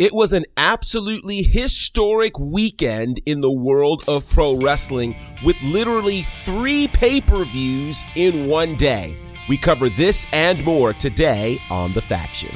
It was an absolutely historic weekend in the world of pro wrestling with literally three pay per views in one day. We cover this and more today on The Faction.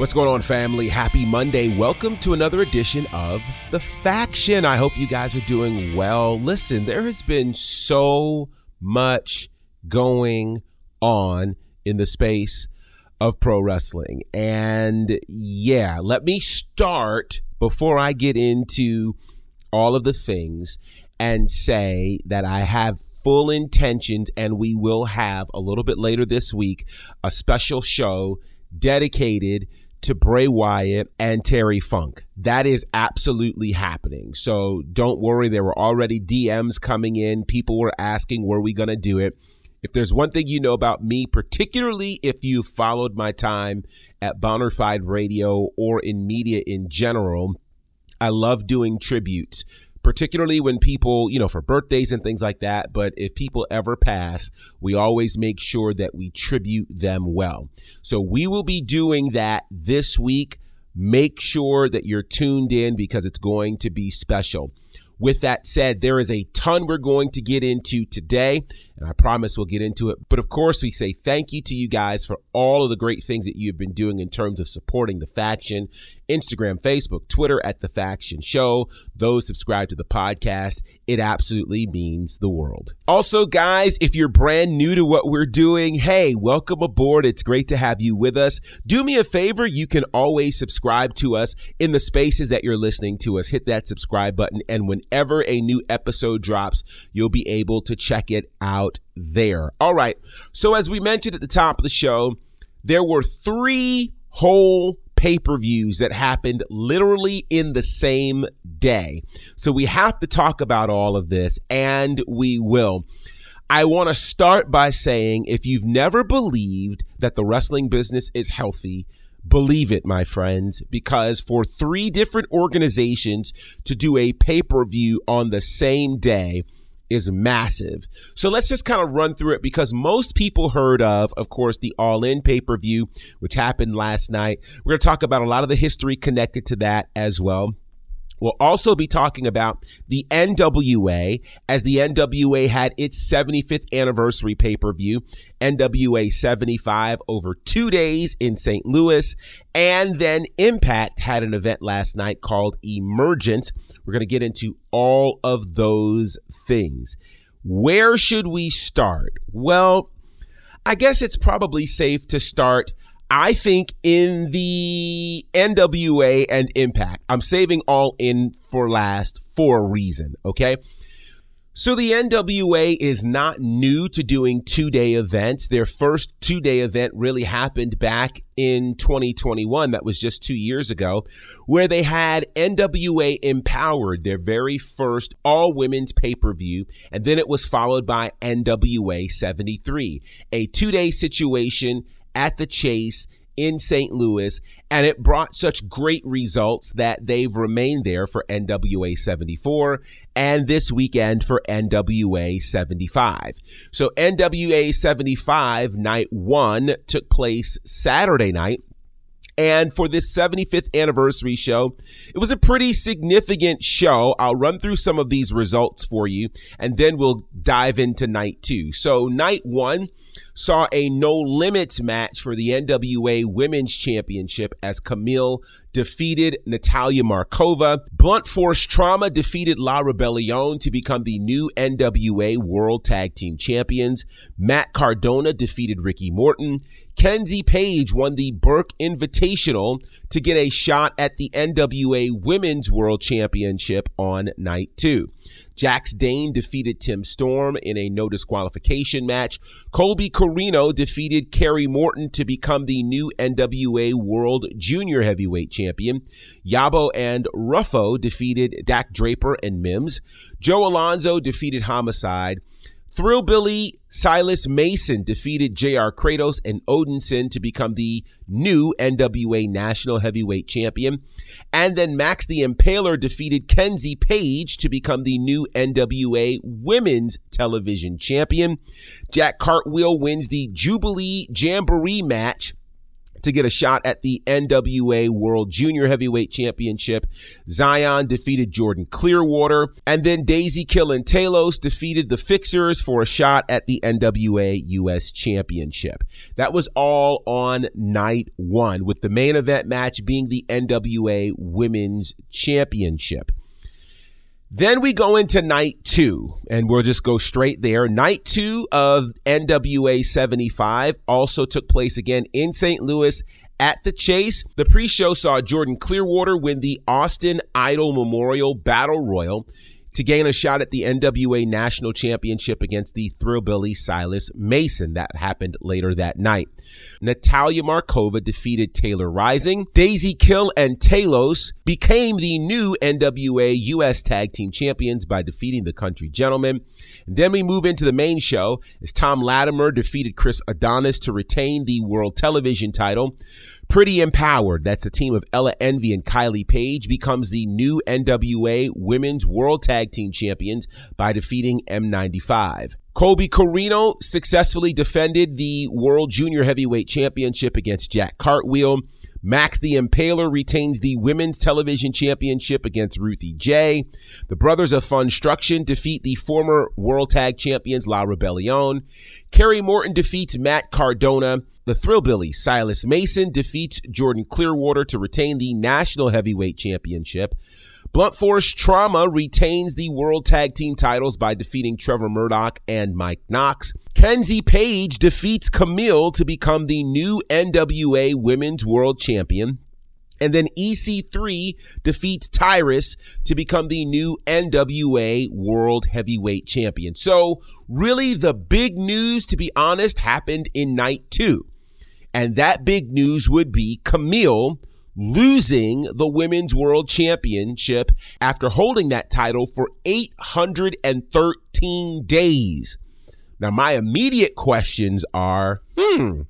What's going on, family? Happy Monday. Welcome to another edition of The Faction. I hope you guys are doing well. Listen, there has been so much going on in the space of pro wrestling. And yeah, let me start before I get into all of the things and say that I have full intentions and we will have a little bit later this week a special show dedicated to Bray Wyatt and Terry Funk. That is absolutely happening. So don't worry. There were already DMs coming in. People were asking, were we going to do it? If there's one thing you know about me, particularly if you followed my time at Bonafide Radio or in media in general, I love doing tributes particularly when people, you know, for birthdays and things like that. But if people ever pass, we always make sure that we tribute them well. So we will be doing that this week. Make sure that you're tuned in because it's going to be special. With that said, there is a ton we're going to get into today, and I promise we'll get into it. But of course, we say thank you to you guys for all of the great things that you've been doing in terms of supporting the faction Instagram, Facebook, Twitter at The Faction Show. Those subscribe to the podcast. It absolutely means the world. Also, guys, if you're brand new to what we're doing, hey, welcome aboard. It's great to have you with us. Do me a favor. You can always subscribe to us in the spaces that you're listening to us. Hit that subscribe button. And whenever a new episode drops, you'll be able to check it out there. All right. So, as we mentioned at the top of the show, there were three whole pay per views that happened literally in the same day. So we have to talk about all of this, and we will. I want to start by saying if you've never believed that the wrestling business is healthy, believe it, my friends, because for three different organizations to do a pay per view on the same day, is massive. So let's just kind of run through it because most people heard of, of course, the All In pay per view, which happened last night. We're going to talk about a lot of the history connected to that as well. We'll also be talking about the NWA as the NWA had its 75th anniversary pay per view, NWA 75 over two days in St. Louis. And then Impact had an event last night called Emergence. We're going to get into all of those things. Where should we start? Well, I guess it's probably safe to start I think in the NWA and Impact, I'm saving all in for last for a reason, okay? So the NWA is not new to doing two day events. Their first two day event really happened back in 2021. That was just two years ago, where they had NWA Empowered, their very first all women's pay per view. And then it was followed by NWA 73, a two day situation at the Chase in St. Louis, and it brought such great results that they've remained there for NWA 74 and this weekend for NWA 75. So NWA 75 night one took place Saturday night. And for this 75th anniversary show, it was a pretty significant show. I'll run through some of these results for you, and then we'll dive into night two. So, night one, saw a no limits match for the NWA Women's Championship as Kamille defeated Natalia Markova. Blunt Force Trauma defeated La Rebellion to become the new NWA World Tag Team Champions. Matt Cardona defeated Ricky Morton. Kenzie Paige won the Burke Invitational to get a shot at the NWA Women's World Championship on night two. Jax Dane defeated Tim Storm in a no disqualification match. Colby Corino defeated Kerry Morton to become the new NWA World Junior Heavyweight Champion. Yabo and Ruffo defeated Dak Draper and Mims. Joe Alonzo defeated Homicide. Thrillbilly Silas Mason defeated JR Kratos and Odinson to become the new NWA National Heavyweight Champion. And then Max the Impaler defeated Kenzie Paige to become the new NWA Women's Television Champion. Jack Cartwheel wins the Jubilee Jamboree match to get a shot at the NWA World Junior Heavyweight Championship. Zion defeated Jordan Clearwater. And then Daisy Kill and Talos defeated the Fixers for a shot at the NWA US Championship. That was all on night one, with the main event match being the NWA Women's Championship. Then we go into night two, and we'll just go straight there. Night two of NWA 75 also took place again in St. Louis at the Chase. The pre show saw Jordan Clearwater win the Austin Idol Memorial Battle Royal to gain a shot at the NWA National Championship against the Thrillbilly Silas Mason. That happened later that night. Natalia Markova defeated Taylor Rising. Daisy Kill and Talos became the new NWA US Tag Team Champions by defeating the Country Gentlemen. Then we move into the main show as Tom Latimer defeated Chris Adonis to retain the World Television title. Pretty Empowered, that's the team of Ella Envy and Kylie Paige, becomes the new NWA Women's World Tag Team Champions by defeating M95. Colby Corino successfully defended the World Junior Heavyweight Championship against Jack Cartwheel. Max the Impaler retains the Women's Television Championship against Ruthie Jay. The Brothers of Funstruction defeat the former World Tag Champions La Rebellion. Kerry Morton defeats Matt Cardona. The Thrillbilly Silas Mason defeats Jordan Clearwater to retain the National Heavyweight Championship. Blunt Force Trauma retains the World Tag Team titles by defeating Trevor Murdoch and Mike Knox. Kenzie Paige defeats Kamille to become the new NWA Women's World Champion. And then EC3 defeats Tyrus to become the new NWA World Heavyweight Champion. So, really, the big news, to be honest, happened in night two. And that big news would be Kamille losing the Women's World Championship after holding that title for 813 days. Now, my immediate questions are hmm,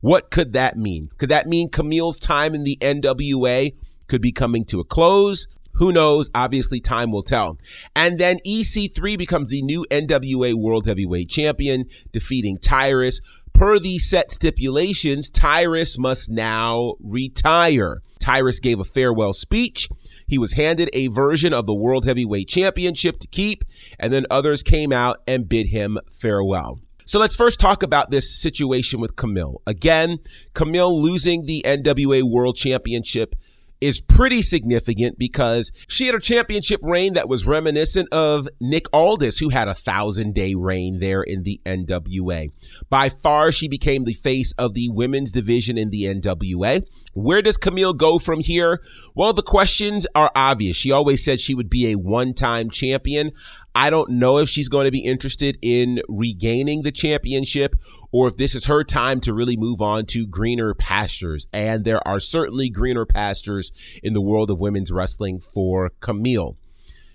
what could that mean? Could that mean Kamille's time in the NWA could be coming to a close? Who knows? Obviously, time will tell. And then EC3 becomes the new NWA World Heavyweight Champion, defeating Tyrus. Per the set stipulations, Tyrus must now retire. Tyrus gave a farewell speech. He was handed a version of the World Heavyweight Championship to keep, and then others came out and bid him farewell. So let's first talk about this situation with Kamille. Again, Kamille losing the NWA World Championship is pretty significant because she had a championship reign that was reminiscent of Nick Aldis, who had a thousand day reign there in the NWA. By far, she became the face of the women's division in the NWA. Where does Kamille go from here? Well, the questions are obvious. She always said she would be a one time champion. I don't know if she's going to be interested in regaining the championship or if this is her time to really move on to greener pastures. And there are certainly greener pastures in the world of women's wrestling for Kamille.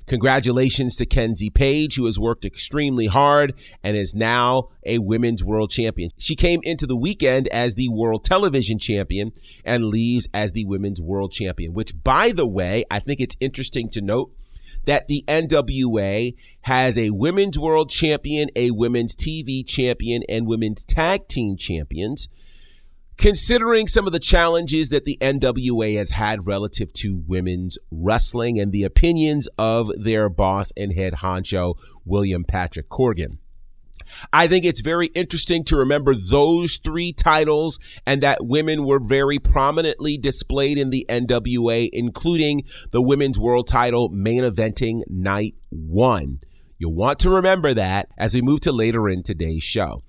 Congratulations to Kenzie Paige, who has worked extremely hard and is now a women's world champion. She came into the weekend as the world television champion and leaves as the women's world champion, which, by the way, I think it's interesting to note that the NWA has a women's world champion, a women's TV champion, and women's tag team champions. Considering some of the challenges that the NWA has had relative to women's wrestling and the opinions of their boss and head honcho, William Patrick Corgan. I think it's very interesting to remember those three titles and that women were very prominently displayed in the NWA, including the women's world title main eventing night one. You'll want to remember that as we move to later in today's show.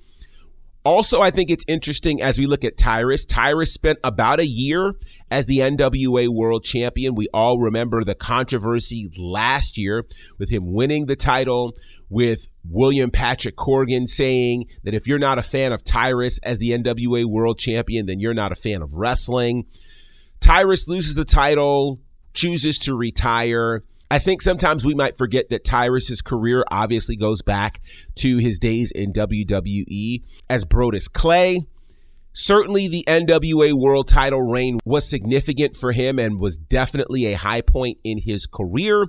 Also, I think it's interesting as we look at Tyrus. Tyrus spent about a year as the NWA World Champion. We all remember the controversy last year with him winning the title, with William Patrick Corgan saying that if you're not a fan of Tyrus as the NWA World Champion, then you're not a fan of wrestling. Tyrus loses the title, chooses to retire. I think sometimes we might forget that Tyrus's career obviously goes back to his days in WWE as Brodus Clay. Certainly, the NWA World title reign was significant for him and was definitely a high point in his career.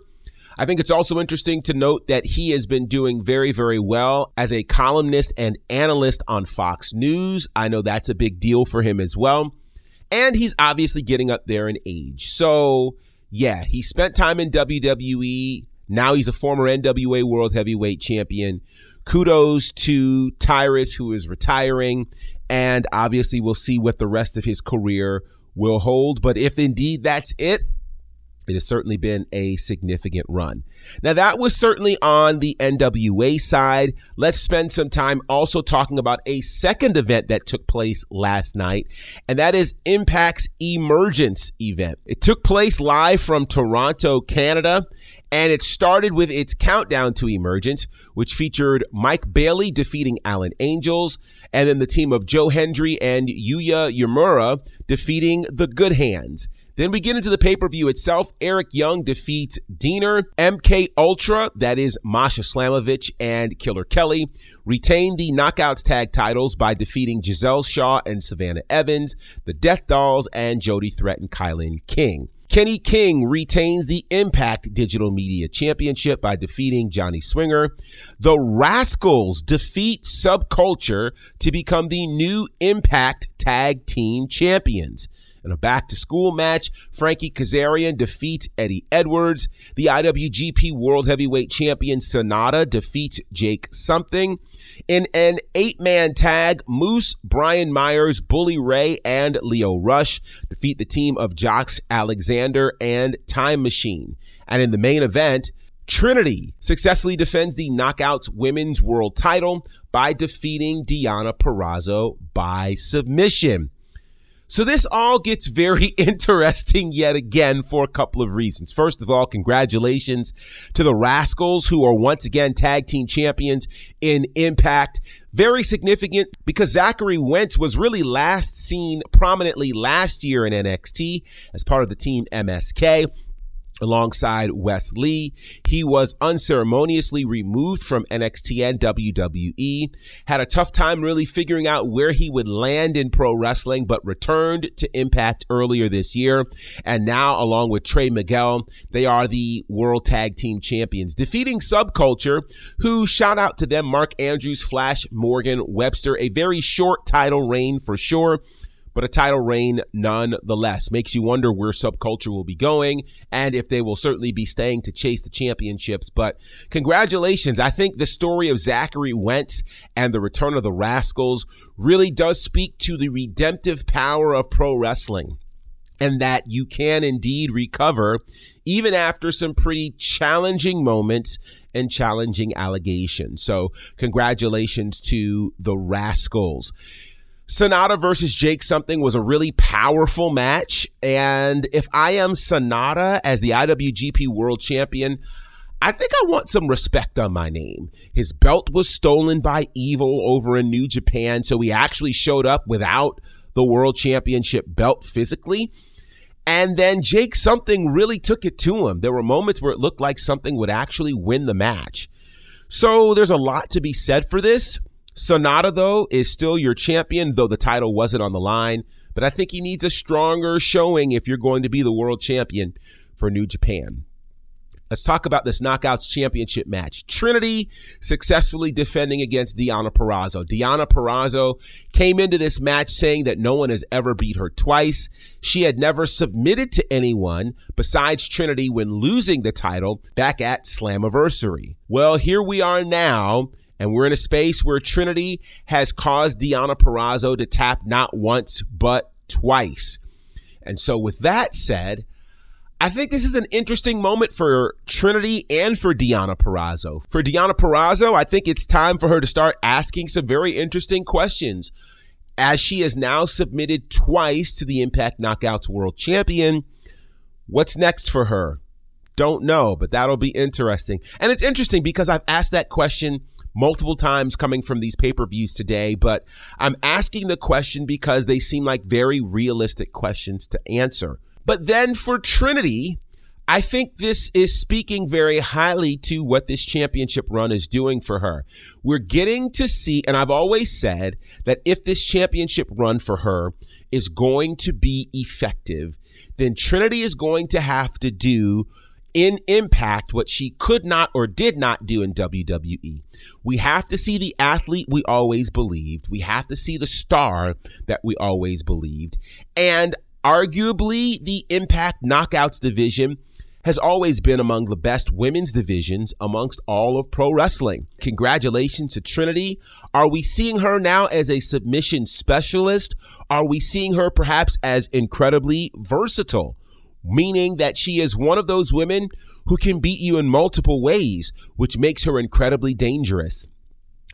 I think it's also interesting to note that he has been doing very, very well as a columnist and analyst on Fox News. I know that's a big deal for him as well. And he's obviously getting up there in age. So, yeah, he spent time in WWE. Now he's a former NWA World Heavyweight Champion. Kudos to Tyrus, who is retiring. And obviously, we'll see what the rest of his career will hold. But if indeed that's it, it has certainly been a significant run. Now, that was certainly on the NWA side. Let's spend some time also talking about a second event that took place last night, and that is Impact's Emergence event. It took place live from Toronto, Canada, and it started with its countdown to Emergence, which featured Mike Bailey defeating Alan Angels, and then the team of Joe Hendry and Yuya Uemura defeating the Good Hands. Then we get into the pay-per-view itself. Eric Young defeats Deaner. MK Ultra, that is Masha Slamovich and Killer Kelly, retain the Knockouts tag titles by defeating Giselle Shaw and Savannah Evans, the Death Dolls, and Jody Threat and Kilynn King. Kenny King retains the Impact Digital Media Championship by defeating Johnny Swinger. The Rascals defeat Subculture to become the new Impact Tag Team Champions. In a back to school match, Frankie Kazarian defeats Eddie Edwards. The IWGP World Heavyweight Champion Sanada defeats Jake Something. In an eight man tag, Moose, Brian Myers, Bully Ray, and Leo Rush defeat the team of Josh Alexander and Time Machine. And in the main event, Trinity successfully defends the Knockouts Women's World title by defeating Deonna Purrazzo by submission. So this all gets very interesting yet again for a couple of reasons. First of all, congratulations to the Rascals who are once again tag team champions in Impact. Very significant because Zachary Wentz was really last seen prominently last year in NXT as part of the team MSK alongside Wes Lee. He was unceremoniously removed from NXT and WWE, had a tough time really figuring out where he would land in pro wrestling, but returned to Impact earlier this year. And now, along with Trey Miguel, they are the World Tag Team Champions, defeating Subculture, who shout out to them, Mark Andrews, Flash Morgan, Webster, a very short title reign for sure but a title reign nonetheless. Makes you wonder where subculture will be going and if they will certainly be staying to chase the championships. But congratulations. I think the story of Zachary Wentz and the return of the Rascals really does speak to the redemptive power of pro wrestling and that you can indeed recover even after some pretty challenging moments and challenging allegations. So, congratulations to the Rascals. Sanada versus Jake something was a really powerful match. And if I am Sanada as the IWGP World Champion, I think I want some respect on my name. His belt was stolen by Evil over in New Japan, so he actually showed up without the World Championship belt physically. And then Jake something really took it to him. There were moments where it looked like something would actually win the match. So there's a lot to be said for this. Sanada, though, is still your champion, though the title wasn't on the line. But I think he needs a stronger showing if you're going to be the world champion for New Japan. Let's talk about this Knockouts Championship match. Trinity successfully defending against Deonna Purrazzo. Deonna Purrazzo came into this match saying that no one has ever beat her twice. She had never submitted to anyone besides Trinity when losing the title back at Slammiversary. Well, here we are now And we're in a space where Trinity has caused Deonna Purrazzo to tap not once, but twice. And so, with that said, I think this is an interesting moment for Trinity and for Deonna Purrazzo. For Deonna Purrazzo, I think it's time for her to start asking some very interesting questions. As she has now submitted twice to the Impact Knockouts World Champion, what's next for her? Don't know, but that'll be interesting. And it's interesting because I've asked that question multiple times coming from these pay per views today, but I'm asking the question because they seem like very realistic questions to answer. But then for Trinity, I think this is speaking very highly to what this championship run is doing for her. We're getting to see, and I've always said that if this championship run for her is going to be effective, then Trinity is going to have to do in impact what she could not or did not do in WWE. We have to see the athlete we always believed. We have to see the star that we always believed. And arguably, the Impact Knockouts division has always been among the best women's divisions amongst all of pro wrestling. Congratulations to Trinity. Are we seeing her now as a submission specialist? Are we seeing her perhaps as incredibly versatile? Meaning that she is one of those women who can beat you in multiple ways, which makes her incredibly dangerous.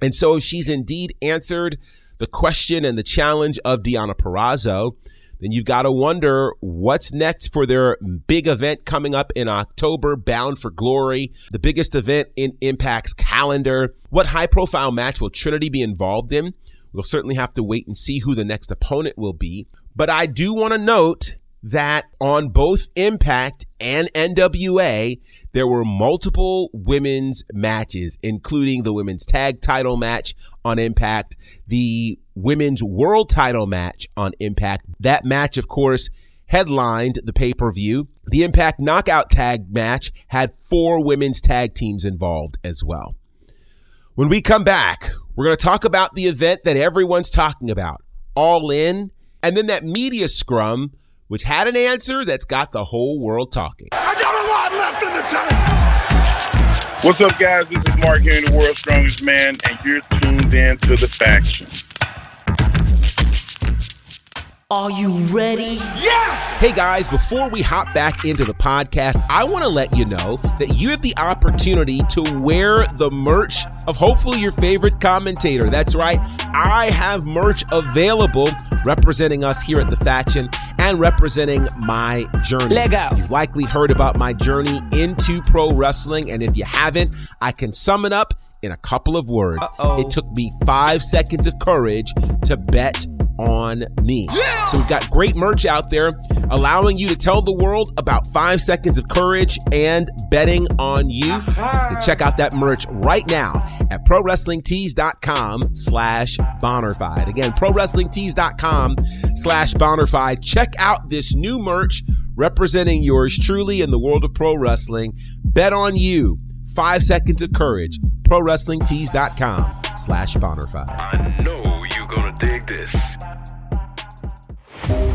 And so, she's indeed answered the question and the challenge of Deonna Purrazzo, then you've got to wonder what's next for their big event coming up in October, Bound for Glory, the biggest event in Impact's calendar. What high profile match will Trinity be involved in? We'll certainly have to wait and see who the next opponent will be. But I do want to note that on both Impact and NWA, there were multiple women's matches, including the women's tag title match on Impact, the women's world title match on Impact. That match, of course, headlined the pay per view. The Impact Knockout Tag match had four women's tag teams involved as well. When we come back, we're going to talk about the event that everyone's talking about, All In, and then that media scrum which had an answer that's got the whole world talking. I got a lot left in the tank. What's up, guys? This is Mark Henry the World's Strongest Man, and you're tuned in to the faction. Are you ready? Yes! Hey guys, before we hop back into the podcast, I want to let you know that you have the opportunity to wear the merch of hopefully your favorite commentator. That's right, I have merch available representing us here at the faction and representing my journey. Lego. You've likely heard about my journey into pro wrestling, and if you haven't, I can sum it up in a couple of words. Uh-oh. It took me five seconds of courage to bet on me. Yeah! So we've got great merch out there allowing you to tell the world about five seconds of courage and betting on you. You check out that merch right now at prowrestlingtees.com slash bonafide. Again, prowrestlingtees.com slash bonafide. Check out this new merch representing yours truly in the world of pro wrestling. Bet on you. Five seconds of courage. ProWrestlingTees.com slash bonafide. I know you're going to dig this.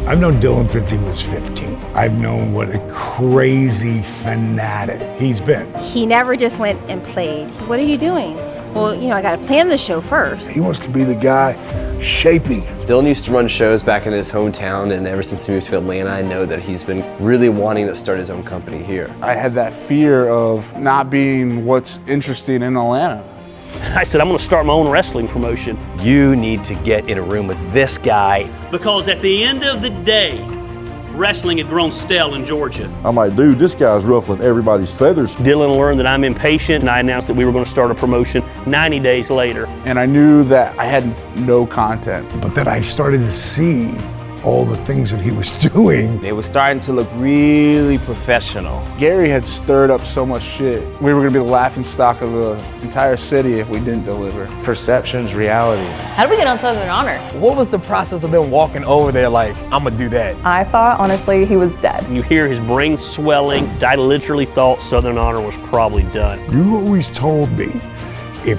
I've known Dylan since he was 15. I've known what a crazy fanatic he's been. He never just went and played. So what are you doing? Well, you know, I got to plan the show first. He wants to be the guy shaping. Dylan used to run shows back in his hometown, and ever since he moved to Atlanta, I know that he's been really wanting to start his own company here. I had that fear of not being what's interesting in Atlanta. I said, I'm going to start my own wrestling promotion. You need to get in a room with this guy. Because at the end of the day, wrestling had grown stale in Georgia. I'm like, dude, this guy's ruffling everybody's feathers. Dylan learned that I'm impatient, and I announced that we were going to start a promotion 90 days later. And I knew that I had no content. But then I started to see all the things that he was doing. It was starting to look really professional. Gary had stirred up so much shit. We were going to be the laughing stock of the entire city if we didn't deliver. Perception's reality. How did we get on Southern Honor? What was the process of them walking over there like, I'm going to do that? I thought, honestly, he was dead. You hear his brain swelling. I literally thought Southern Honor was probably done. You always told me if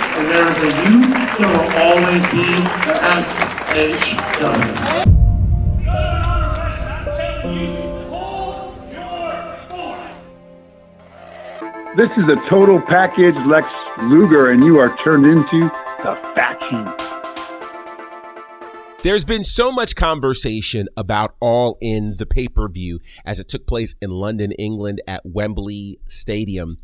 and there's a you, there will always be the SHW. This is a total package Lex Luger, and you are turned into the faction. There's been so much conversation about All In, the pay per view, as it took place in London, England at Wembley Stadium.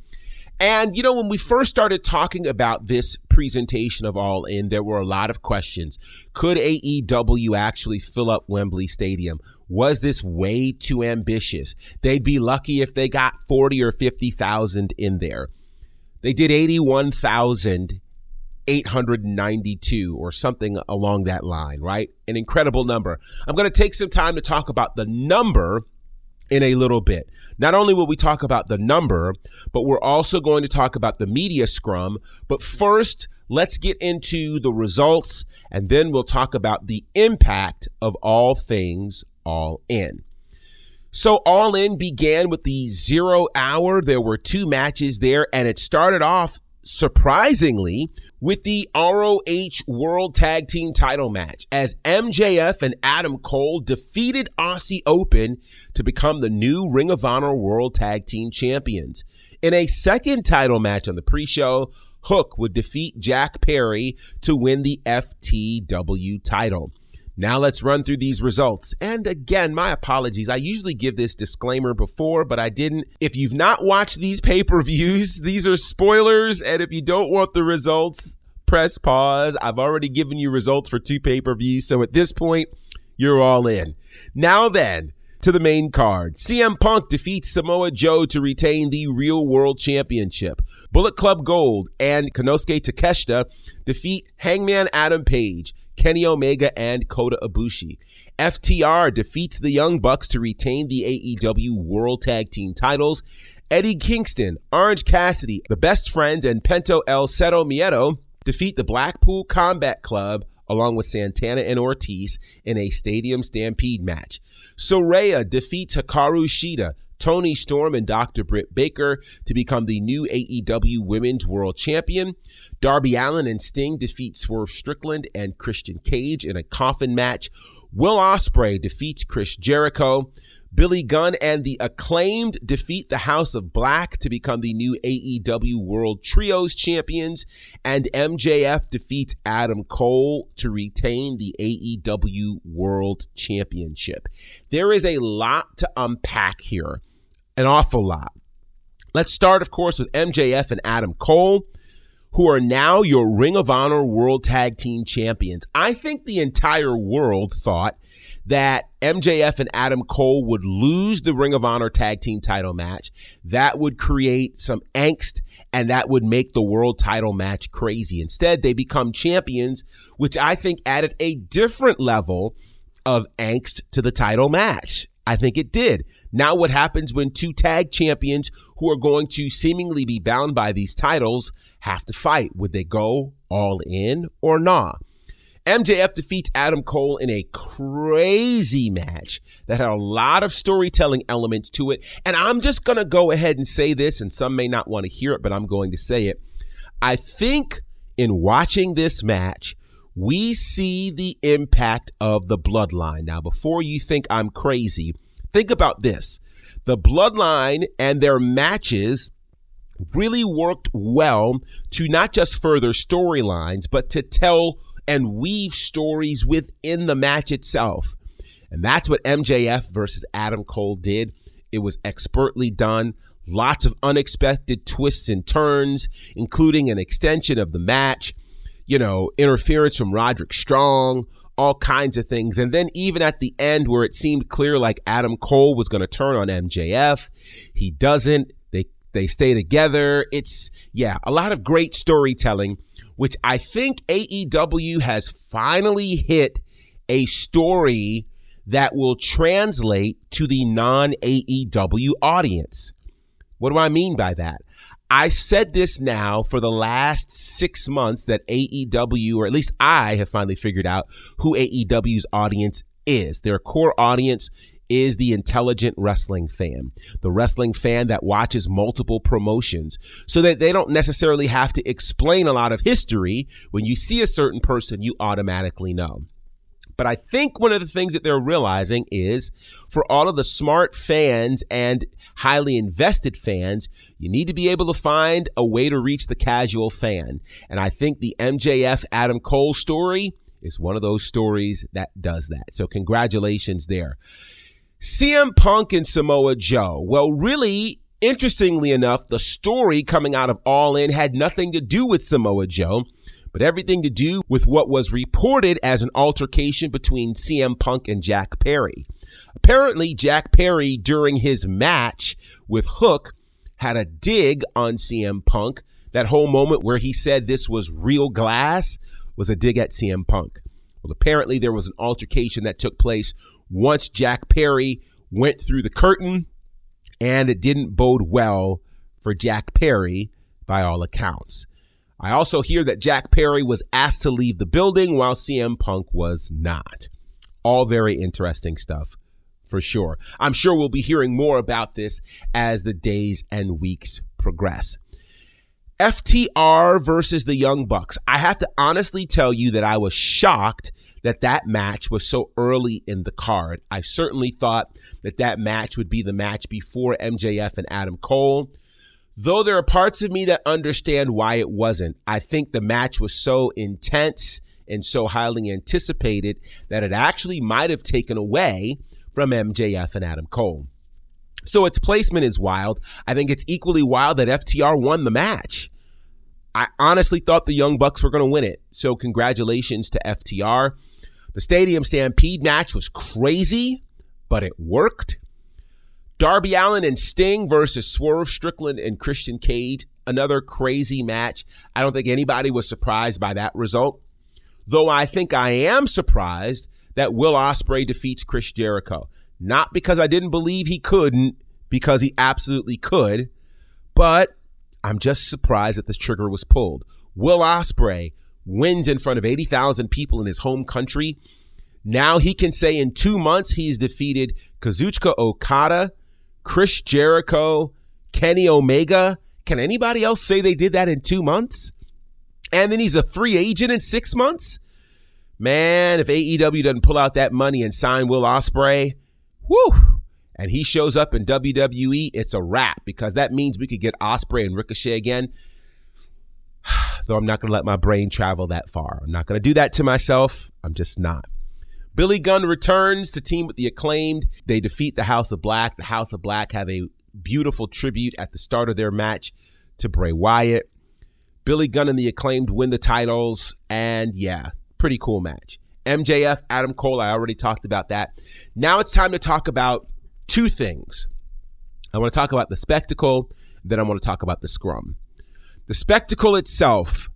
And, you know, when we first started talking about this presentation of All In, there were a lot of questions. Could AEW actually fill up Wembley Stadium? Was this way too ambitious? They'd be lucky if they got 40 or 50,000 in there. They did 81,892 or something along that line, right? An incredible number. I'm going to take some time to talk about the number in a little bit. Not only will we talk about the number, but we're also going to talk about the media scrum. But first, let's get into the results and then we'll talk about the impact of all things all in. So, All In began with the zero hour. There were two matches there, and it started off surprisingly with the ROH World Tag Team title match as MJF and Adam Cole defeated Aussie Open to become the new Ring of Honor World Tag Team champions. In a second title match on the pre show, Hook would defeat Jack Perry to win the FTW title. Now let's run through these results. And again, my apologies. I usually give this disclaimer before, but I didn't. If you've not watched these pay per views, these are spoilers. And if you don't want the results, press pause. I've already given you results for two pay per views. So at this point, you're all in. Now then, to the main card. CM Punk defeats Samoa Joe to retain the Real World Championship. Bullet Club Gold and Konosuke Takeshita defeat Hangman Adam Page. Kenny Omega and Kota Ibushi. FTR defeats the Young Bucks to retain the AEW World Tag Team titles. Eddie Kingston, Orange Cassidy, the Best Friends, and Penta El Cero Miedo defeat the Blackpool Combat Club along with Santana and Ortiz in a Stadium Stampede match. Saraya defeats Hikaru Shida, Toni Storm and Dr. Britt Baker to become the new AEW Women's World Champion. Darby Allin and Sting defeat Swerve Strickland and Christian Cage in a coffin match. Will Ospreay defeats Chris Jericho. Billy Gunn and the acclaimed defeat the House of Black to become the new AEW World Trios champions, and MJF defeats Adam Cole to retain the AEW World Championship. There is a lot to unpack here, an awful lot. Let's start, of course, with MJF and Adam Cole, who are now your Ring of Honor World Tag Team Champions. I think the entire world thought that MJF and Adam Cole would lose the Ring of Honor tag team title match. That would create some angst and that would make the world title match crazy. Instead, they become champions, which I think added a different level of angst to the title match. I think it did. Now, what happens when two tag champions who are going to seemingly be bound by these titles have to fight? Would they go all in or not? MJF defeats Adam Cole in a crazy match that had a lot of storytelling elements to it. And I'm just going to go ahead and say this, and some may not want to hear it, but I'm going to say it. I think in watching this match, we see the impact of the bloodline. Now, before you think I'm crazy, think about this. The bloodline and their matches really worked well to not just further storylines, but to tell and weave stories within the match itself. And that's what MJF versus Adam Cole did. It was expertly done. Lots of unexpected twists and turns, including an extension of the match, you know, interference from Roderick Strong, all kinds of things. And then even at the end where it seemed clear like Adam Cole was going to turn on MJF, he doesn't. They they stay together. It's yeah, a lot of great storytelling which I think AEW has finally hit a story that will translate to the non AEW audience. What do I mean by that? I said this now for the last six months that AEW, or at least I have finally figured out who AEW's audience is. Their core audience is the intelligent wrestling fan, the wrestling fan that watches multiple promotions so that they don't necessarily have to explain a lot of history. When you see a certain person, you automatically know. But I think one of the things that they're realizing is for all of the smart fans and highly invested fans, you need to be able to find a way to reach the casual fan. And I think the MJF Adam Cole story is one of those stories that does that. So congratulations there. CM Punk and Samoa Joe. Well, really, interestingly enough, the story coming out of All In had nothing to do with Samoa Joe but everything to do with what was reported as an altercation between CM Punk and Jack Perry. Apparently, Jack Perry, during his match with Hook, had a dig on CM Punk. That whole moment where he said this was real glass was a dig at CM Punk. Well, apparently, there was an altercation that took place once Jack Perry went through the curtain, and it didn't bode well for Jack Perry by all accounts. I also hear that Jack Perry was asked to leave the building while CM Punk was not. All very interesting stuff for sure. I'm sure we'll be hearing more about this as the days and weeks progress. FTR versus the Young Bucks. I have to honestly tell you that I was shocked that that match was so early in the card. I certainly thought that that match would be the match before MJF and Adam Cole. Though there are parts of me that understand why it wasn't, I think the match was so intense and so highly anticipated that it actually might have taken away from MJF and Adam Cole. So its placement is wild. I think it's equally wild that FTR won the match. I honestly thought the Young Bucks were going to win it. So congratulations to FTR. The Stadium Stampede match was crazy, but it worked. Darby Allin and Sting versus Swerve Strickland and Christian Cage. Another crazy match. I don't think anybody was surprised by that result. Though I think I am surprised that Will Ospreay defeats Chris Jericho. Not because I didn't believe he couldn't, because he absolutely could, but I'm just surprised that this trigger was pulled. Will Ospreay wins in front of 80,000 people in his home country. Now he can say in two months he's defeated Kazuchika Okada, Chris Jericho, Kenny Omega. Can anybody else say they did that in two months? And then he's a free agent in six months? Man, if AEW doesn't pull out that money and sign Will Ospreay, whoo, and he shows up in WWE, it's a wrap because that means we could get Ospreay and Ricochet again. Though I'm not going to let my brain travel that far. I'm not going to do that to myself. I'm just not. Billy Gunn returns to team with the acclaimed. They defeat the House of Black. The House of Black have a beautiful tribute at the start of their match to Bray Wyatt. Billy Gunn and the acclaimed win the titles, and yeah, pretty cool match. MJF, Adam Cole, I already talked about that. Now it's time to talk about two things. I want to talk about the spectacle, then I want to talk about the scrum. The spectacle itself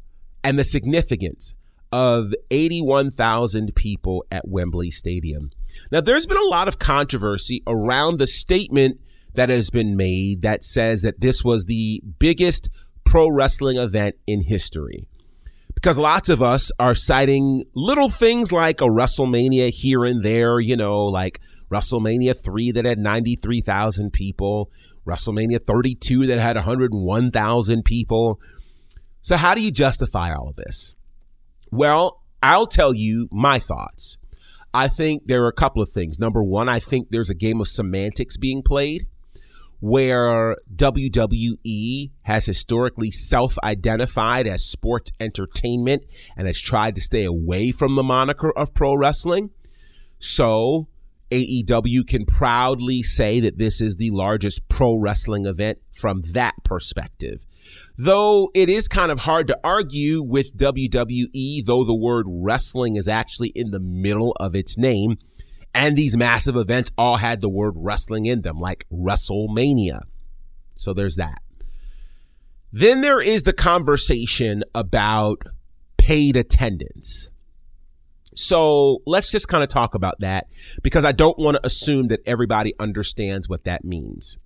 and the significance of 81,000 people at Wembley Stadium. Now, there's been a lot of controversy around the statement that has been made that says that this was the biggest pro wrestling event in history. Because lots of us are citing little things like a WrestleMania here and there, you know, like WrestleMania 3 that had 93,000 people, WrestleMania 32 that had 101,000 people. So, how do you justify all of this? Well, I'll tell you my thoughts. I think there are a couple of things. Number one, I think there's a game of semantics being played where WWE has historically self identified as sports entertainment and has tried to stay away from the moniker of pro wrestling. So AEW can proudly say that this is the largest pro wrestling event from that perspective. Though it is kind of hard to argue with WWE, though the word wrestling is actually in the middle of its name, and these massive events all had the word wrestling in them, like WrestleMania. So there's that. Then there is the conversation about paid attendance. So let's just kind of talk about that because I don't want to assume that everybody understands what that means.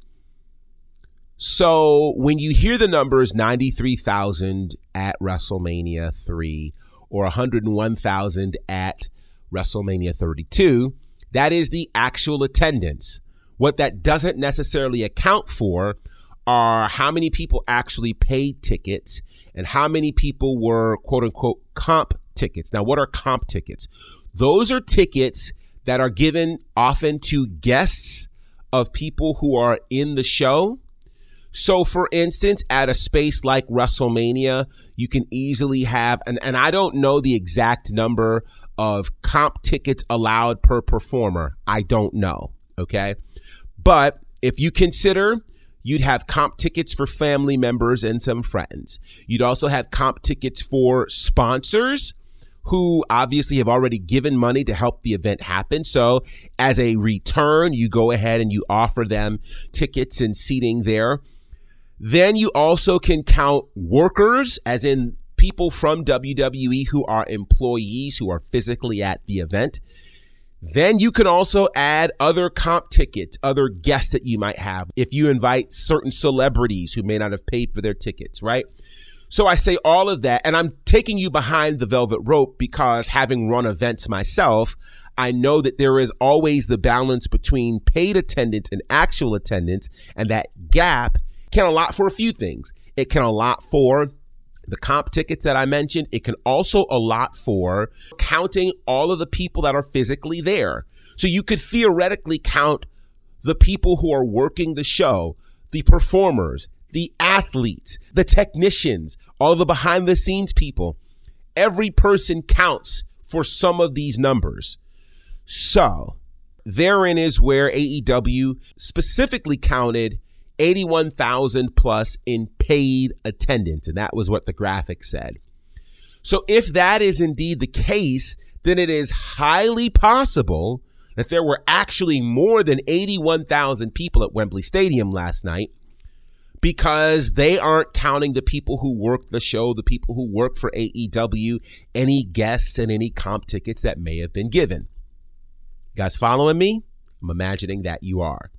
So when you hear the numbers 93,000 at WrestleMania 3 or 101,000 at WrestleMania 32, that is the actual attendance. What that doesn't necessarily account for are how many people actually paid tickets and how many people were quote unquote comp tickets. Now, what are comp tickets? Those are tickets that are given often to guests of people who are in the show. So, for instance, at a space like WrestleMania, you can easily have, and, and I don't know the exact number of comp tickets allowed per performer. I don't know. Okay. But if you consider You'd have comp tickets for family members and some friends. You'd also have comp tickets for sponsors who obviously have already given money to help the event happen. So as a return, you go ahead and you offer them tickets and seating there. Then you also can count workers, as in people from WWE who are employees who are physically at the event. Then you can also add other comp tickets, other guests that you might have if you invite certain celebrities who may not have paid for their tickets, right? So I say all of that, and I'm taking you behind the velvet rope because having run events myself, I know that there is always the balance between paid attendance and actual attendance, and that gap can allot for a few things. It can allot for the comp tickets that I mentioned, it can also allot for counting all of the people that are physically there. So you could theoretically count the people who are working the show, the performers, the athletes, the technicians, all the behind the scenes people. Every person counts for some of these numbers. So therein is where AEW specifically counted 81,000 plus in paid attendance. And that was what the graphic said. So if that is indeed the case, then it is highly possible that there were actually more than 81,000 people at Wembley Stadium last night because they aren't counting the people who work the show, the people who work for AEW, any guests and any comp tickets that may have been given. You guys following me? I'm imagining that you are.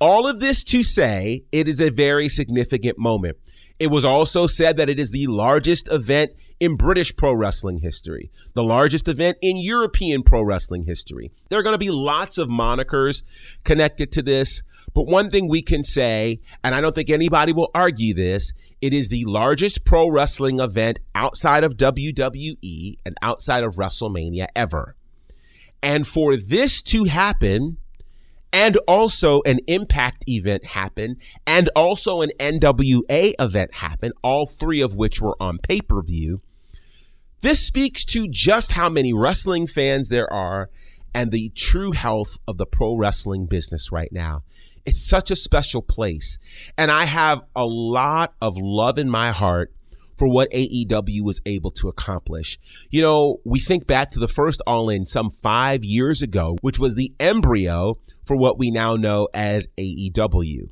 All of this to say, it is a very significant moment. It was also said that it is the largest event in British pro wrestling history, the largest event in European pro wrestling history. There are going to be lots of monikers connected to this, but one thing we can say, and I don't think anybody will argue this, it is the largest pro wrestling event outside of WWE and outside of WrestleMania ever. And for this to happen, and also an impact event happen and also an NWA event happen, all three of which were on pay per view. This speaks to just how many wrestling fans there are and the true health of the pro wrestling business right now. It's such a special place. And I have a lot of love in my heart for what AEW was able to accomplish. You know, we think back to the first All In some five years ago, which was the embryo for what we now know as AEW.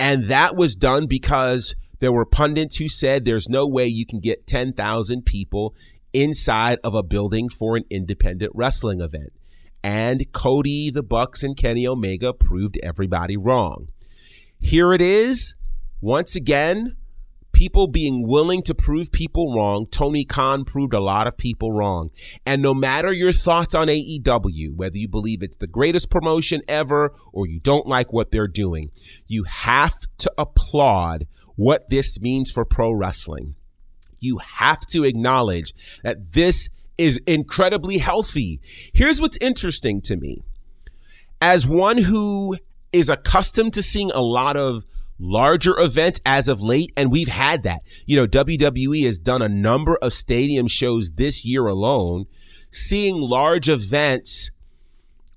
And that was done because there were pundits who said there's no way you can get 10,000 people inside of a building for an independent wrestling event. And Cody, the Bucks, and Kenny Omega proved everybody wrong. Here it is. Once again, people being willing to prove people wrong. Tony Khan proved a lot of people wrong. And no matter your thoughts on AEW, whether you believe it's the greatest promotion ever or you don't like what they're doing, you have to applaud what this means for pro wrestling. You have to acknowledge that this is incredibly healthy. Here's what's interesting to me. As one who is accustomed to seeing a lot of larger events as of late, and we've had that. You know, WWE has done a number of stadium shows this year alone. Seeing large events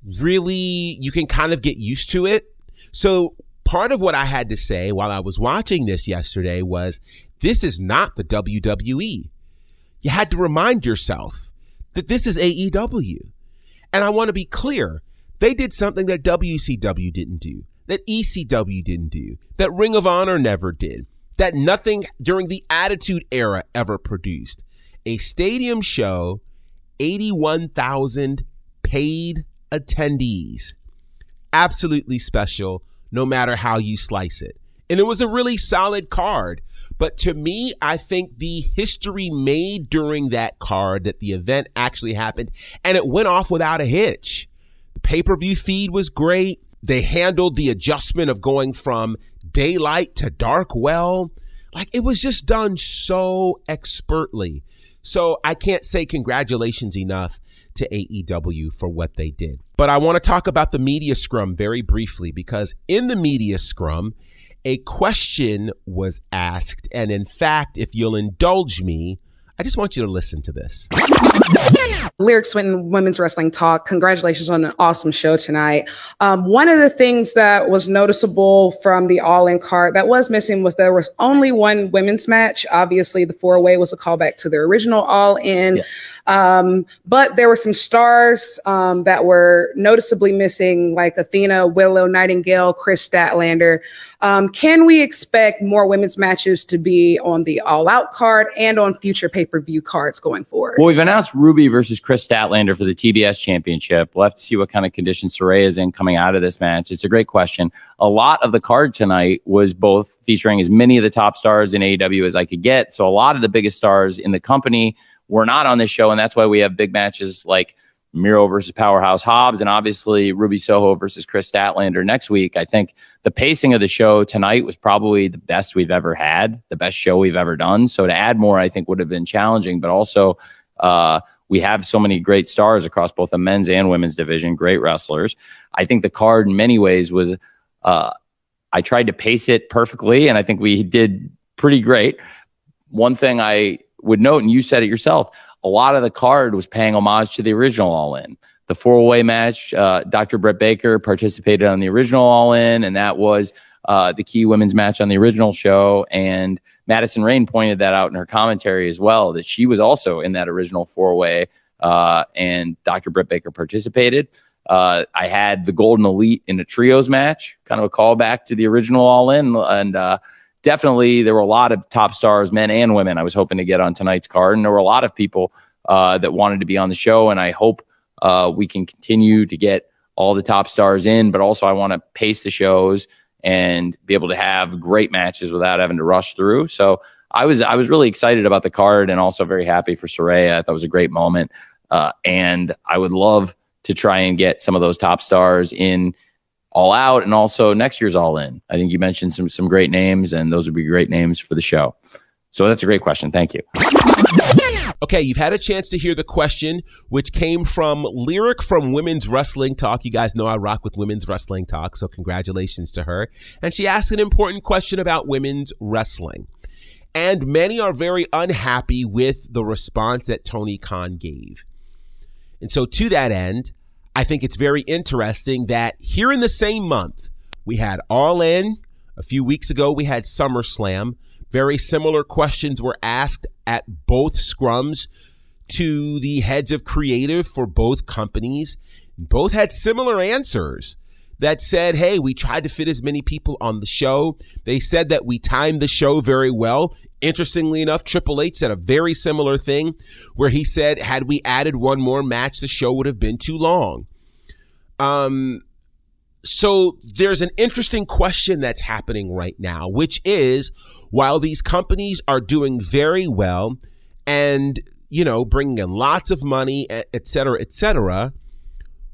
really you can kind of get used to it. So part of what I had to say while I was watching this yesterday was this is not the WWE. You had to remind yourself that this is AEW. And I want to be clear. They did something that WCW didn't do, that ECW didn't do, that Ring of Honor never did, that nothing during the Attitude Era ever produced. A stadium show, 81,000 paid attendees. Absolutely special, no matter how you slice it. And it was a really solid card. But to me, I think the history made during that card that the event actually happened and it went off without a hitch. The pay per view feed was great. They handled the adjustment of going from daylight to dark well. Like it was just done so expertly. So I can't say congratulations enough to AEW for what they did. But I want to talk about the media scrum very briefly because in the media scrum, a question was asked. And in fact, if you'll indulge me, I just want you to listen to this. Lyric Swinton Women's Wrestling Talk. Congratulations on an awesome show tonight. Um, one of the things that was noticeable from the All In card that was missing was there was only one women's match. Obviously, the four way was a callback to the original All In. Yes. Um, but there were some stars um, that were noticeably missing, like Athena, Willow Nightingale, Kris Statlander. Um, can we expect more women's matches to be on the All Out card and on future pay per view cards going forward? Well, we've announced Ruby versus Kris Statlander for the TBS Championship. We'll have to see what kind of condition Saraya is in coming out of this match. It's a great question. A lot of the card tonight was both featuring as many of the top stars in AEW as I could get. So a lot of the biggest stars in the company were not on this show, and that's why we have big matches like Miro versus Powerhouse Hobbs, and obviously Ruby Soho versus Kris Statlander next week. I think the pacing of the show tonight was probably the best we've ever had, the best show we've ever done. So to add more, I think would have been challenging, but also uh, we have so many great stars across both the men's and women's division, great wrestlers. I think the card in many ways was, uh, I tried to pace it perfectly, and I think we did pretty great. One thing I would note, and you said it yourself, a lot of the card was paying homage to the original All In. The four way match, uh, Dr. Britt Baker participated on the original All In, and that was uh, the key women's match on the original show. And Madison Rayne pointed that out in her commentary as well, that she was also in that original four way, uh, and Dr. Britt Baker participated. Uh, I had the Golden Elite in a trios match, kind of a callback to the original All In, and uh, definitely there were a lot of top stars, men and women. I was hoping to get on tonight's card, and there were a lot of people uh, that wanted to be on the show. And I hope uh, we can continue to get all the top stars in, but also I want to pace the shows and be able to have great matches without having to rush through. So I was I was really excited about the card and also very happy for Saraya. I thought it was a great moment, uh, and I would love to try and get some of those top stars in all out and also next year's all in. I think you mentioned some some great names and those would be great names for the show. So that's a great question. Thank you. Okay, you've had a chance to hear the question, which came from Lyric from Women's Wrestling Talk. You guys know I rock with Women's Wrestling Talk, so congratulations to her. And she asked an important question about women's wrestling. And many are very unhappy with the response that Tony Khan gave. And so, to that end, I think it's very interesting that here in the same month, we had All In. A few weeks ago, we had SummerSlam. Very similar questions were asked at both scrums to the heads of creative for both companies. Both had similar answers that said, hey, we tried to fit as many people on the show. They said that we timed the show very well. Interestingly enough, Triple H said a very similar thing where he said, had we added one more match, the show would have been too long. Um, so there's an interesting question that's happening right now, which is while these companies are doing very well and, you know, bringing in lots of money, et cetera, et cetera,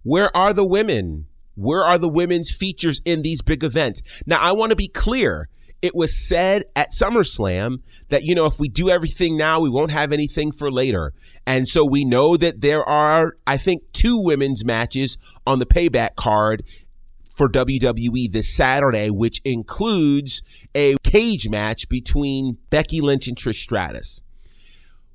where are the women? Where are the women's features in these big events? Now, I want to be clear it was said at SummerSlam that, you know, if we do everything now, we won't have anything for later. And so we know that there are, I think, two women's matches on the payback card for WWE this Saturday, which includes a cage match between Becky Lynch and Trish Stratus.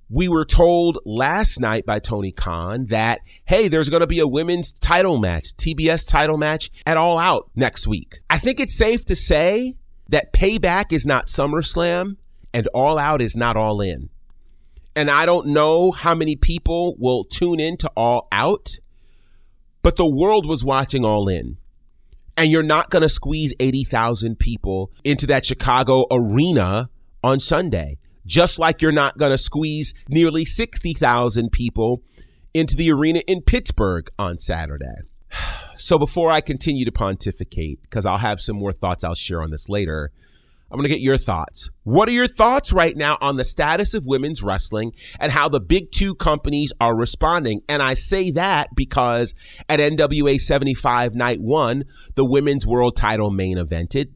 We were told last night by Tony Khan that, hey, there's going to be a women's title match, TBS title match at All Out next week. I think it's safe to say that Payback is not SummerSlam and All Out is not All In. And I don't know how many people will tune in to All Out, but the world was watching All In. And you're not going to squeeze 80,000 people into that Chicago arena on Sunday, just like you're not going to squeeze nearly 60,000 people into the arena in Pittsburgh on Saturday. So before I continue to pontificate, because I'll have some more thoughts I'll share on this later, I'm going to get your thoughts. What are your thoughts right now on the status of women's wrestling and how the big two companies are responding? And I say that because at NWA 75 Night 1, the women's world title main evented.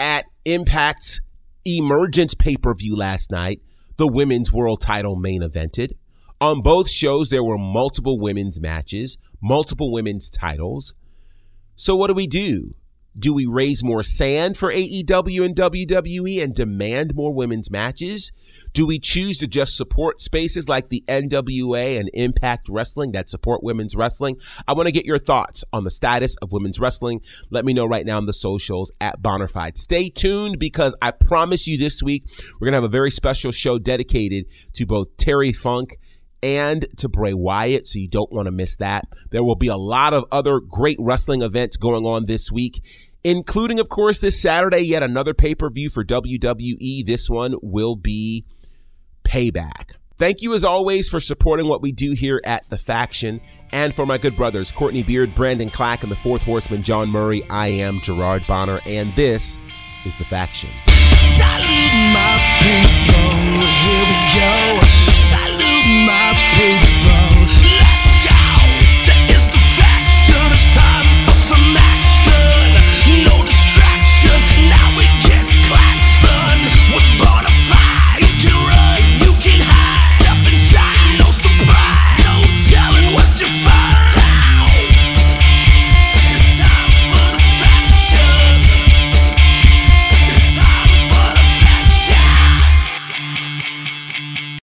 At Impact's Emergence pay per view last night, the women's world title main evented. On both shows, there were multiple women's matches, multiple women's titles. So, what do we do? Do we raise more sand for AEW and WWE and demand more women's matches? Do we choose to just support spaces like the NWA and Impact Wrestling that support women's wrestling? I want to get your thoughts on the status of women's wrestling. Let me know right now on the socials at Bonafide. Stay tuned because I promise you this week we're going to have a very special show dedicated to both Terry Funk and to Bray Wyatt, so you don't want to miss that. There will be a lot of other great wrestling events going on this week, including, of course, this Saturday, yet another pay per view for WWE. This one will be Payback. Thank you, as always, for supporting what we do here at The Faction. And for my good brothers, Courtney Beard, Brandon Clack, and the fourth horseman, John Murray, I am Gerard Bonner, and this is The Faction.